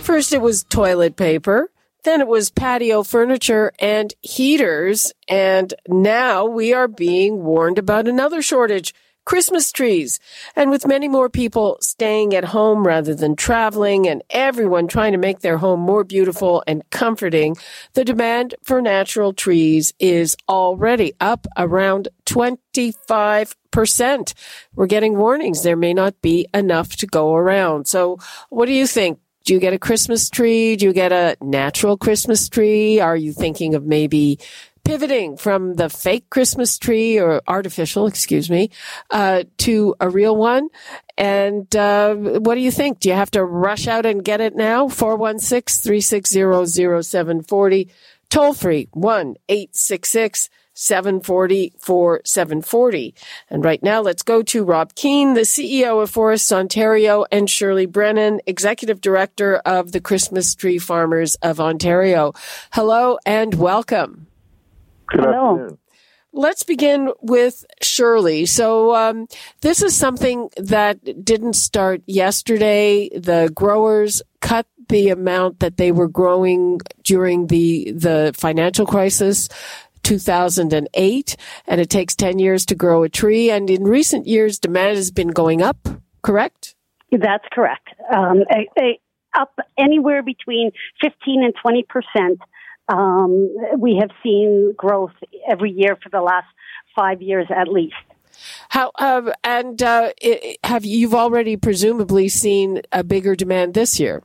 First, it was toilet paper. Then it was patio furniture and heaters. And now we are being warned about another shortage. Christmas trees. And with many more people staying at home rather than traveling and everyone trying to make their home more beautiful and comforting, the demand for natural trees is already up around 25%. We're getting warnings there may not be enough to go around. So what do you think? Do you get a Christmas tree? Do you get a natural Christmas tree? Are you thinking of maybe pivoting from the fake Christmas tree or artificial, excuse me, uh, to a real one? And uh, what do you think? Do you have to rush out and get it now? 416 360 0740. Toll free 1 866 740 740. And right now, let's go to Rob Keen, the CEO of Forests Ontario, and Shirley Brennan, Executive Director of the Christmas Tree Farmers of Ontario. Hello and welcome. Good Hello. Afternoon. Let's begin with Shirley. So, um, this is something that didn't start yesterday. The growers cut the amount that they were growing during the the financial crisis 2008, and it takes 10 years to grow a tree. And in recent years, demand has been going up, correct? That's correct. Um, a, a, up anywhere between 15 and 20 percent. Um, we have seen growth every year for the last five years at least. How um, and uh, have you've already presumably seen a bigger demand this year?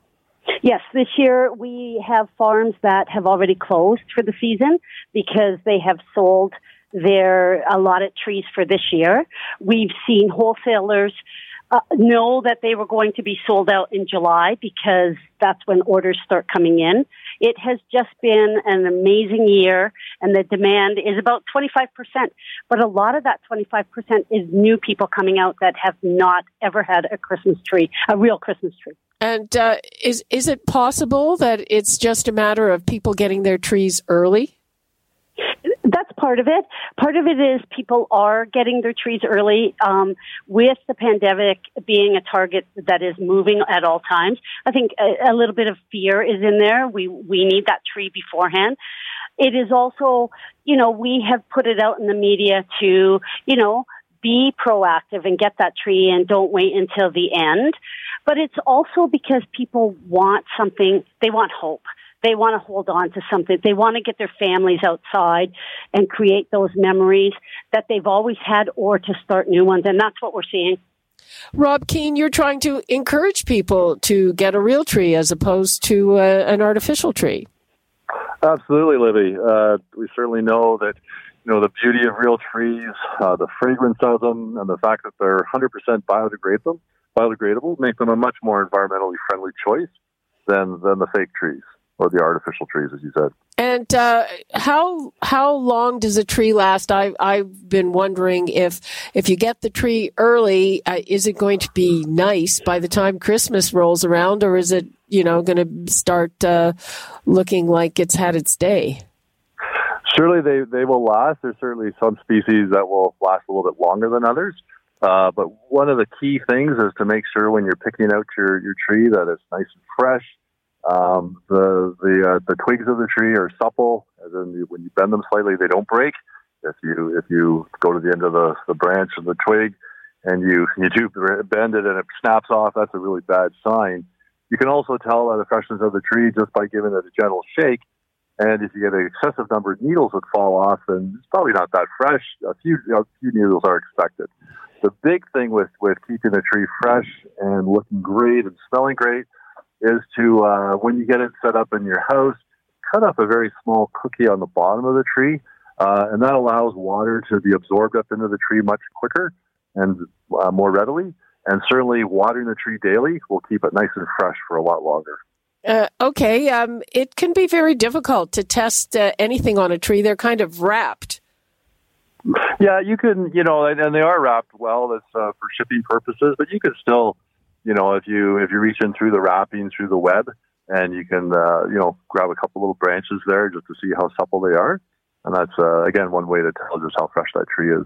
Yes, this year we have farms that have already closed for the season because they have sold their allotted trees for this year. We've seen wholesalers uh, know that they were going to be sold out in July because that's when orders start coming in. It has just been an amazing year and the demand is about 25%. But a lot of that 25% is new people coming out that have not ever had a Christmas tree, a real Christmas tree. And uh, is is it possible that it's just a matter of people getting their trees early? That's part of it. Part of it is people are getting their trees early. Um, with the pandemic being a target that is moving at all times, I think a, a little bit of fear is in there. We we need that tree beforehand. It is also, you know, we have put it out in the media to, you know, be proactive and get that tree and don't wait until the end. But it's also because people want something, they want hope. They want to hold on to something. They want to get their families outside and create those memories that they've always had or to start new ones. And that's what we're seeing. Rob Keen, you're trying to encourage people to get a real tree as opposed to uh, an artificial tree. Absolutely, Libby. Uh, we certainly know that you know the beauty of real trees, uh, the fragrance of them, and the fact that they're 100% biodegradable biodegradable make them a much more environmentally friendly choice than than the fake trees or the artificial trees, as you said. And uh, how how long does a tree last? I I've been wondering if if you get the tree early, uh, is it going to be nice by the time Christmas rolls around, or is it you know going to start uh, looking like it's had its day? Surely they they will last. There's certainly some species that will last a little bit longer than others. Uh, but one of the key things is to make sure when you're picking out your, your tree that it's nice and fresh. Um, the the uh, the twigs of the tree are supple, as in when you bend them slightly, they don't break. If you if you go to the end of the, the branch of the twig and you you do bend it and it snaps off, that's a really bad sign. You can also tell by the freshness of the tree just by giving it a gentle shake. And if you get an excessive number of needles that fall off, then it's probably not that fresh. A few a few needles are expected the big thing with, with keeping the tree fresh and looking great and smelling great is to, uh, when you get it set up in your house, cut up a very small cookie on the bottom of the tree. Uh, and that allows water to be absorbed up into the tree much quicker and uh, more readily. And certainly watering the tree daily will keep it nice and fresh for a lot longer. Uh, okay, um, it can be very difficult to test uh, anything on a tree. They're kind of wrapped. Yeah, you can, you know, and, they are wrapped well. That's uh, for shipping purposes, but you can still, you know, if you if you reach in through the wrapping through the web, and you can, uh, you know, grab a couple little branches there just to see how supple they are, and that's uh, again one way to tell just how fresh that tree is.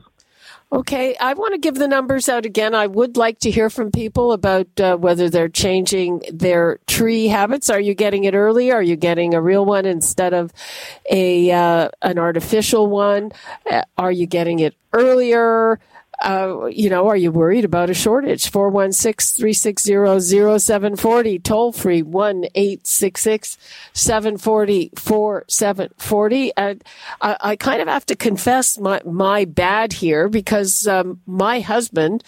Okay, I want to give the numbers out again. I would like to hear from people about uh, whether they're changing their tree habits. Are you getting it early? Are you getting a real one instead of a uh, an artificial one? Uh, are you getting it earlier? Uh, you know, are you worried about a shortage? 416-360-0740, toll free 1-866-740-4740. And I, I kind of have to confess my, my bad here because um, my husband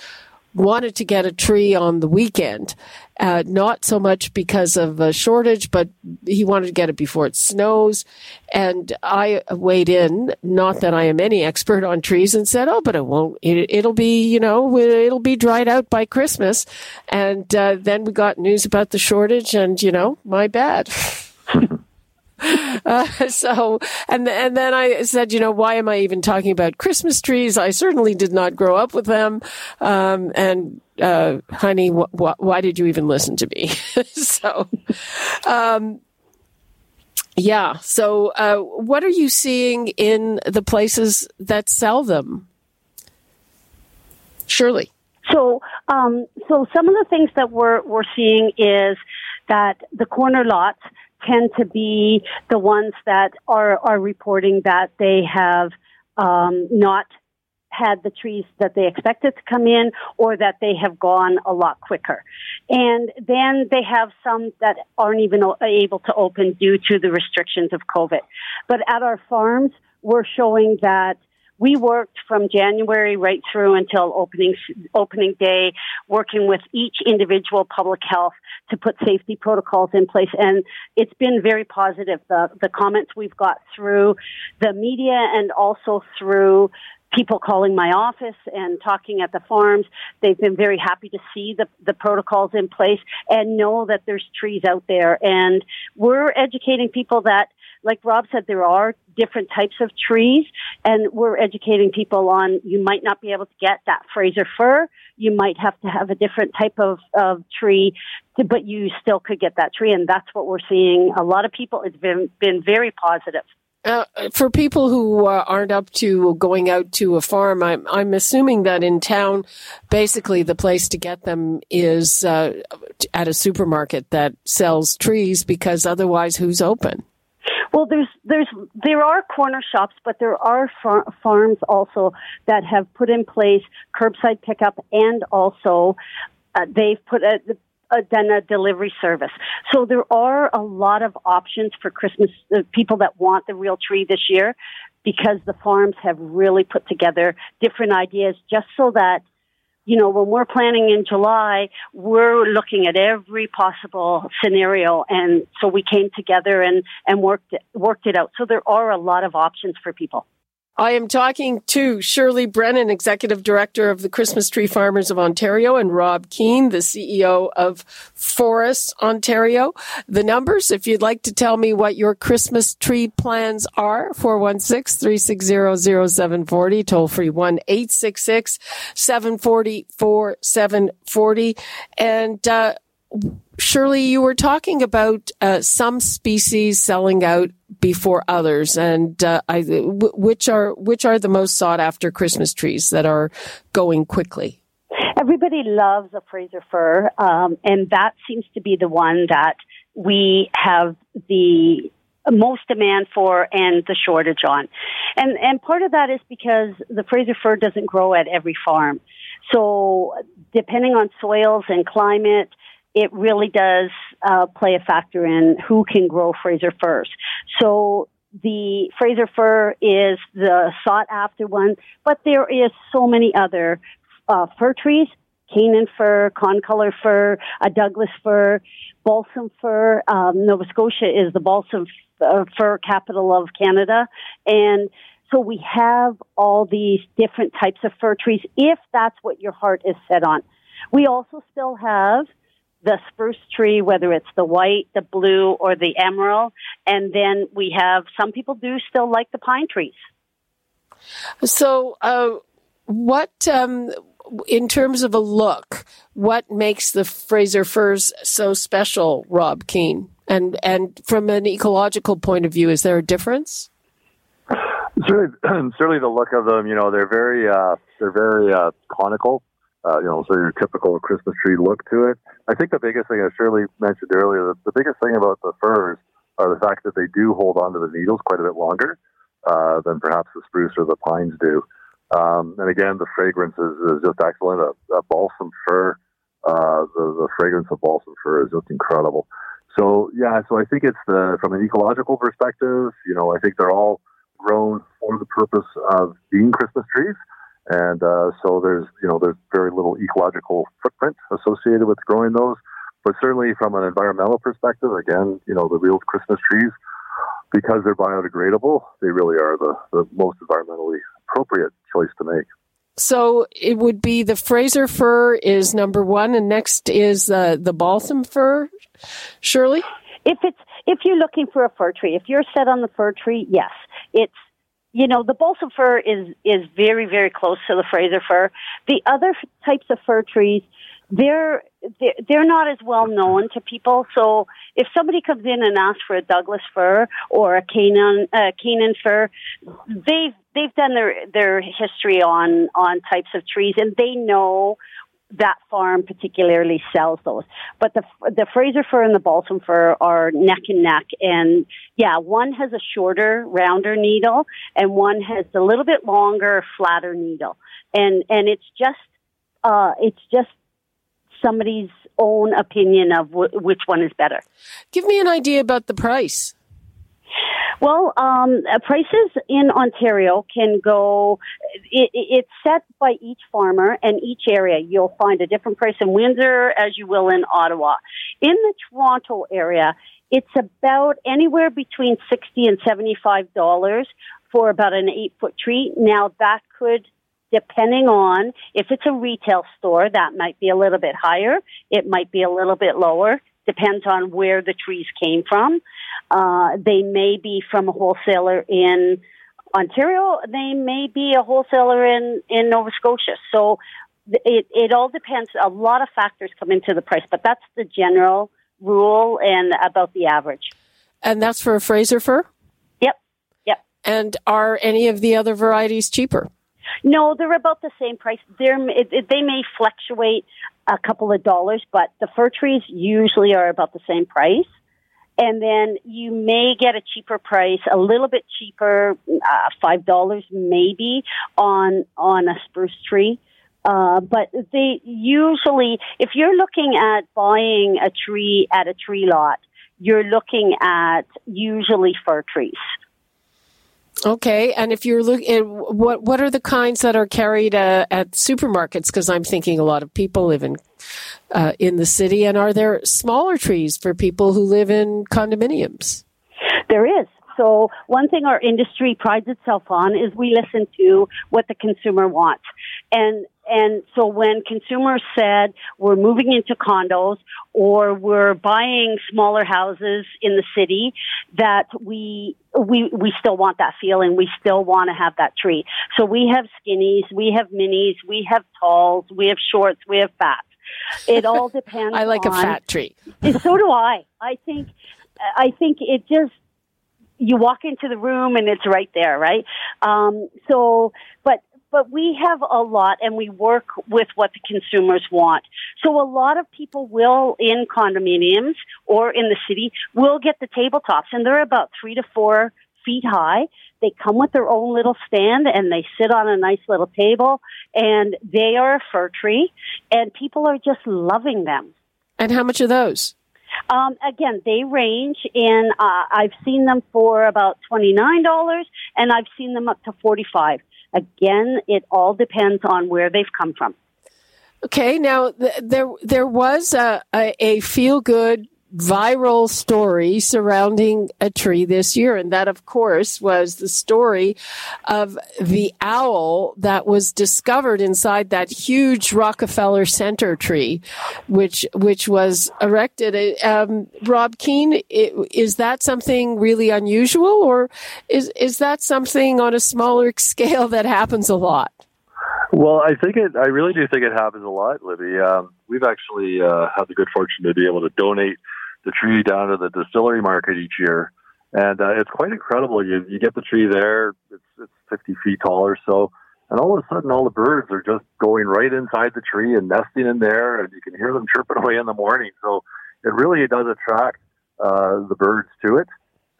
wanted to get a tree on the weekend. Uh, not so much because of a shortage, but he wanted to get it before it snows. And I weighed in, not that I am any expert on trees, and said, "Oh, but it won't. It, will be, you know, it'll be dried out by Christmas." And uh, then we got news about the shortage, and you know, my bad. Uh, so, and and then I said, you know, why am I even talking about Christmas trees? I certainly did not grow up with them. Um, and uh, honey, wh- wh- why did you even listen to me? so, um, yeah. So, uh, what are you seeing in the places that sell them? Shirley. So, um, so some of the things that we're we're seeing is that the corner lots tend to be the ones that are are reporting that they have um, not had the trees that they expected to come in or that they have gone a lot quicker. And then they have some that aren't even able to open due to the restrictions of COVID. But at our farms, we're showing that we worked from January right through until opening opening day, working with each individual public health to put safety protocols in place, and it's been very positive. The the comments we've got through the media and also through people calling my office and talking at the farms. They've been very happy to see the, the protocols in place and know that there's trees out there. And we're educating people that like Rob said, there are different types of trees, and we're educating people on you might not be able to get that Fraser fir. You might have to have a different type of, of tree, to, but you still could get that tree, and that's what we're seeing. A lot of people, it's been, been very positive. Uh, for people who uh, aren't up to going out to a farm, I'm, I'm assuming that in town, basically the place to get them is uh, at a supermarket that sells trees because otherwise, who's open? Well, there's there's there are corner shops, but there are far, farms also that have put in place curbside pickup, and also uh, they've put a, a, done a delivery service. So there are a lot of options for Christmas uh, people that want the real tree this year, because the farms have really put together different ideas just so that you know, when we're planning in July, we're looking at every possible scenario. And so we came together and, and worked, it, worked it out. So there are a lot of options for people. I am talking to Shirley Brennan, Executive Director of the Christmas Tree Farmers of Ontario, and Rob Keen, the CEO of Forest Ontario. The numbers, if you'd like to tell me what your Christmas tree plans are, 416-360-0740, toll free 1-866-740-4740. And, uh, Shirley, you were talking about uh, some species selling out before others, and uh, I, w- which are which are the most sought after Christmas trees that are going quickly? Everybody loves a Fraser fir, um, and that seems to be the one that we have the most demand for and the shortage on. And and part of that is because the Fraser fir doesn't grow at every farm. So depending on soils and climate, it really does uh, play a factor in who can grow Fraser firs. So the Fraser fir is the sought after one, but there is so many other uh, fir trees, Canaan fir, concolor fir, a Douglas fir, balsam fir. Um, Nova Scotia is the balsam uh, fir capital of Canada, and so we have all these different types of fir trees if that's what your heart is set on. We also still have the spruce tree, whether it's the white, the blue, or the emerald. And then we have some people do still like the pine trees. So, uh, what, um, in terms of a look, what makes the Fraser firs so special, Rob Keen? And and from an ecological point of view, is there a difference? Certainly, certainly the look of them. You know, they're very uh, they're very uh, conical. Uh, you know, so your typical Christmas tree look to it. I think the biggest thing, as Shirley mentioned earlier, the, the biggest thing about the firs are the fact that they do hold on to the needles quite a bit longer uh, than perhaps the spruce or the pines do. Um, and again, the fragrance is, is just excellent. A, a balsam fir, uh, the, the fragrance of balsam fir is just incredible. So yeah, so I think it's the from an ecological perspective, you know, I think they're all grown for the purpose of being Christmas trees, and uh, so there's you know there's very little ecological footprint associated with growing those. But certainly from an environmental perspective, again, you know, the real Christmas trees, because they're biodegradable, they really are the, the most environmentally appropriate choice to make. So it would be the Fraser fir is number one, and next is uh, the balsam fir. Shirley, if it's if you're looking for a fir tree, if you're set on the fir tree, yes, it's you know the balsam fir is is very very close to the Fraser fir. The other types of fir trees, they're they're not as well known to people. So if somebody comes in and asks for a Douglas fir or a Canaan uh, Canaan fir, they've they've done their their history on on types of trees and they know that farm particularly sells those. But the the Fraser fir and the balsam fir are neck and neck, and yeah, one has a shorter, rounder needle, and one has a little bit longer, flatter needle, and and it's just uh, it's just somebody's own opinion of w- which one is better. Give me an idea about the price. Well, um, uh, prices in Ontario can go, it, it's set by each farmer and each area. You'll find a different price in Windsor as you will in Ottawa. In the Toronto area, it's about anywhere between 60 and $75 for about an eight foot tree. Now that could depending on if it's a retail store, that might be a little bit higher. It might be a little bit lower. Depends on where the trees came from. Uh, they may be from a wholesaler in Ontario. They may be a wholesaler in, in Nova Scotia. So it, it all depends. A lot of factors come into the price, but that's the general rule and about the average. And that's for a Fraser fir? Yep. Yep. And are any of the other varieties cheaper? No, they're about the same price. They're, it, it, they may fluctuate a couple of dollars, but the fir trees usually are about the same price. And then you may get a cheaper price, a little bit cheaper, uh, five dollars maybe on on a spruce tree. Uh, but they usually, if you're looking at buying a tree at a tree lot, you're looking at usually fir trees. Okay, and if you're looking, what what are the kinds that are carried uh, at supermarkets? Because I'm thinking a lot of people live in uh, in the city, and are there smaller trees for people who live in condominiums? There is. So one thing our industry prides itself on is we listen to what the consumer wants. And and so when consumers said we're moving into condos or we're buying smaller houses in the city, that we we we still want that feeling. We still want to have that tree. So we have skinnies, we have minis, we have talls, we have shorts, we have fats. It all depends. I like on, a fat tree. so do I. I think I think it just you walk into the room and it's right there, right? Um, so, but but we have a lot and we work with what the consumers want. So a lot of people will in condominiums or in the city will get the tabletops and they're about three to four feet high. They come with their own little stand and they sit on a nice little table and they are a fir tree and people are just loving them. And how much are those? Um, again, they range in. Uh, I've seen them for about twenty nine dollars, and I've seen them up to forty five. Again, it all depends on where they've come from. Okay, now th- there there was a, a, a feel good viral story surrounding a tree this year. And that, of course, was the story of the owl that was discovered inside that huge Rockefeller Center tree, which, which was erected. Um, Rob Keen, is that something really unusual or is, is that something on a smaller scale that happens a lot? Well, I think it. I really do think it happens a lot, Libby. Um, we've actually uh, had the good fortune to be able to donate the tree down to the distillery market each year, and uh, it's quite incredible. You you get the tree there; it's it's 50 feet tall or so, and all of a sudden, all the birds are just going right inside the tree and nesting in there, and you can hear them chirping away in the morning. So it really does attract uh, the birds to it,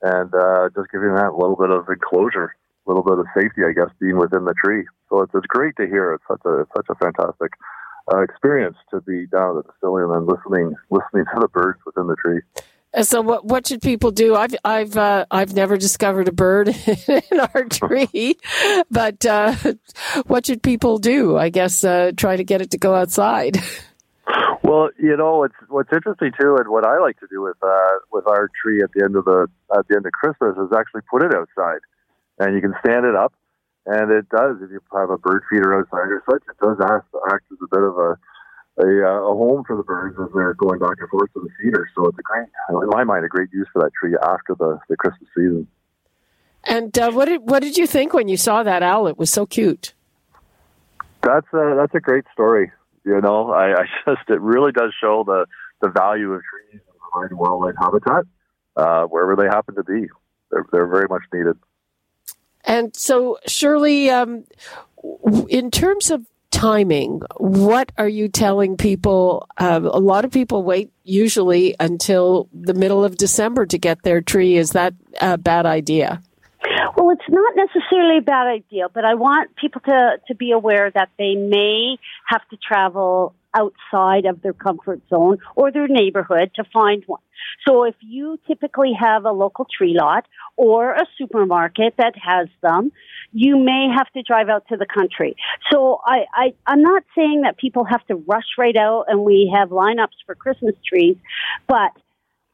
and uh, just giving that a little bit of enclosure a little bit of safety, I guess, being within the tree. So it's, it's great to hear. It's such a such a fantastic uh, experience to be down at the distillery and listening listening to the birds within the tree. So what what should people do? I've I've uh, I've never discovered a bird in our tree, but uh, what should people do? I guess uh, try to get it to go outside. Well, you know, it's what's interesting too, and what I like to do with uh, with our tree at the end of the at the end of Christmas is actually put it outside and you can stand it up. And it does, if you have a bird feeder outside or such, it does act, act as a bit of a, a, uh, a home for the birds as they're going back and forth to the feeder. So it's a great, in my mind, a great use for that tree after the, the Christmas season. And uh, what did what did you think when you saw that owl? It was so cute. That's a, that's a great story. You know, I, I just it really does show the the value of trees and wildlife habitat uh, wherever they happen to be. They're they're very much needed. And so, Shirley, um, in terms of timing, what are you telling people? Uh, a lot of people wait usually until the middle of December to get their tree. Is that a bad idea? It's not necessarily a bad idea, but I want people to, to be aware that they may have to travel outside of their comfort zone or their neighborhood to find one. So if you typically have a local tree lot or a supermarket that has them, you may have to drive out to the country. So I, I, I'm not saying that people have to rush right out and we have lineups for Christmas trees, but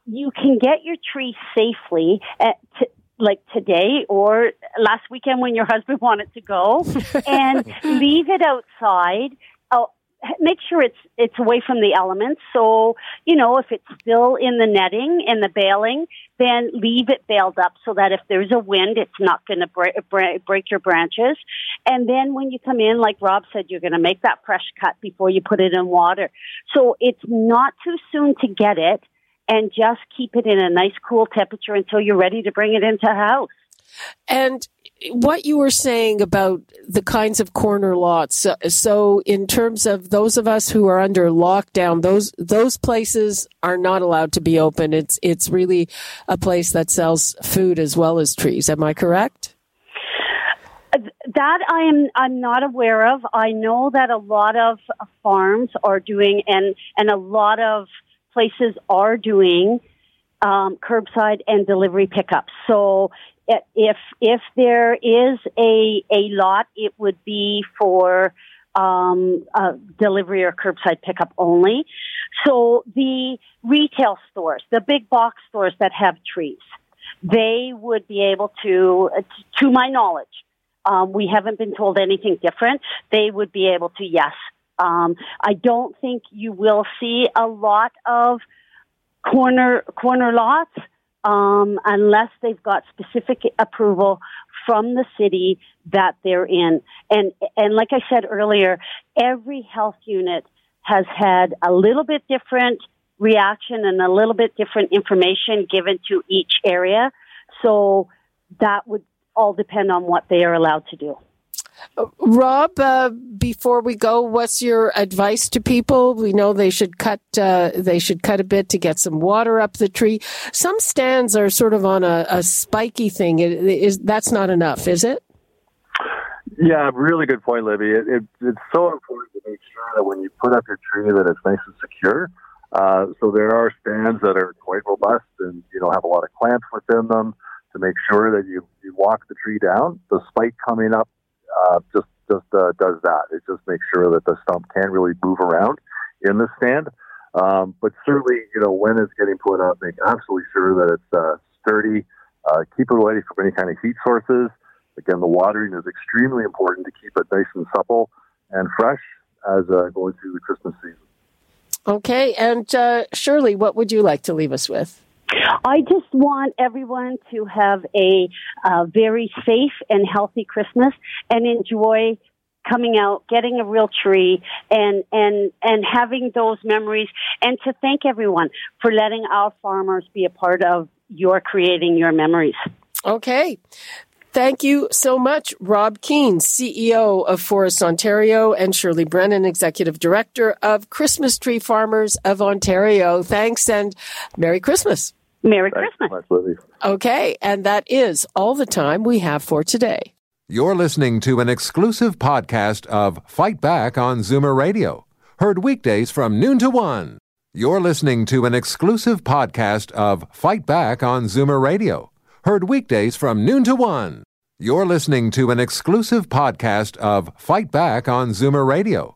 you can get your tree safely at, to, like today or last weekend when your husband wanted to go and leave it outside Oh make sure it's it's away from the elements. So you know, if it's still in the netting in the baling, then leave it baled up so that if there's a wind, it's not going to break, break break your branches. And then when you come in, like Rob said, you're going to make that fresh cut before you put it in water. So it's not too soon to get it, and just keep it in a nice cool temperature until you're ready to bring it into house. And what you were saying about the kinds of corner lots. So, so, in terms of those of us who are under lockdown, those those places are not allowed to be open. It's it's really a place that sells food as well as trees. Am I correct? That I am I'm not aware of. I know that a lot of farms are doing and and a lot of places are doing um, curbside and delivery pickups. So if if there is a a lot, it would be for um, uh, delivery or curbside pickup only. So the retail stores, the big box stores that have trees, they would be able to, to my knowledge, um, we haven't been told anything different. They would be able to, yes. Um, I don't think you will see a lot of corner corner lots um, unless they've got specific approval from the city that they're in. And and like I said earlier, every health unit has had a little bit different reaction and a little bit different information given to each area. So that would all depend on what they are allowed to do. Rob, uh, before we go, what's your advice to people? We know they should cut uh, they should cut a bit to get some water up the tree. Some stands are sort of on a, a spiky thing. It, is that's not enough, is it? Yeah, really good point, Libby. It, it, it's so important to make sure that when you put up your tree that it's nice and secure. Uh, so there are stands that are quite robust and you know have a lot of clamps within them to make sure that you you walk the tree down. The spike coming up uh, just just uh, does that. It just makes sure that the stump can't really move around in the stand. Um, but certainly, you know, when it's getting put up, make absolutely sure that it's uh, sturdy. Uh, keep it away from any kind of heat sources. Again, the watering is extremely important to keep it nice and supple and fresh as uh, going through the Christmas season. Okay, and uh, Shirley, what would you like to leave us with? I just want everyone to have a uh, very safe and healthy Christmas and enjoy coming out, getting a real tree, and and and having those memories, and to thank everyone for letting our farmers be a part of your creating your memories. Okay. Thank you so much, Rob Keen, CEO of Forest Ontario, and Shirley Brennan, Executive Director of Christmas Tree Farmers of Ontario. Thanks and Merry Christmas. Merry Thanks Christmas. so much, Okay, and that is all the time we have for today. You're listening to an exclusive podcast of Fight Back on Zoomer Radio, heard weekdays from noon to one. You're listening to an exclusive podcast of Fight Back on Zoomer Radio, heard weekdays from noon to one. You're listening to an exclusive podcast of Fight Back on Zoomer Radio,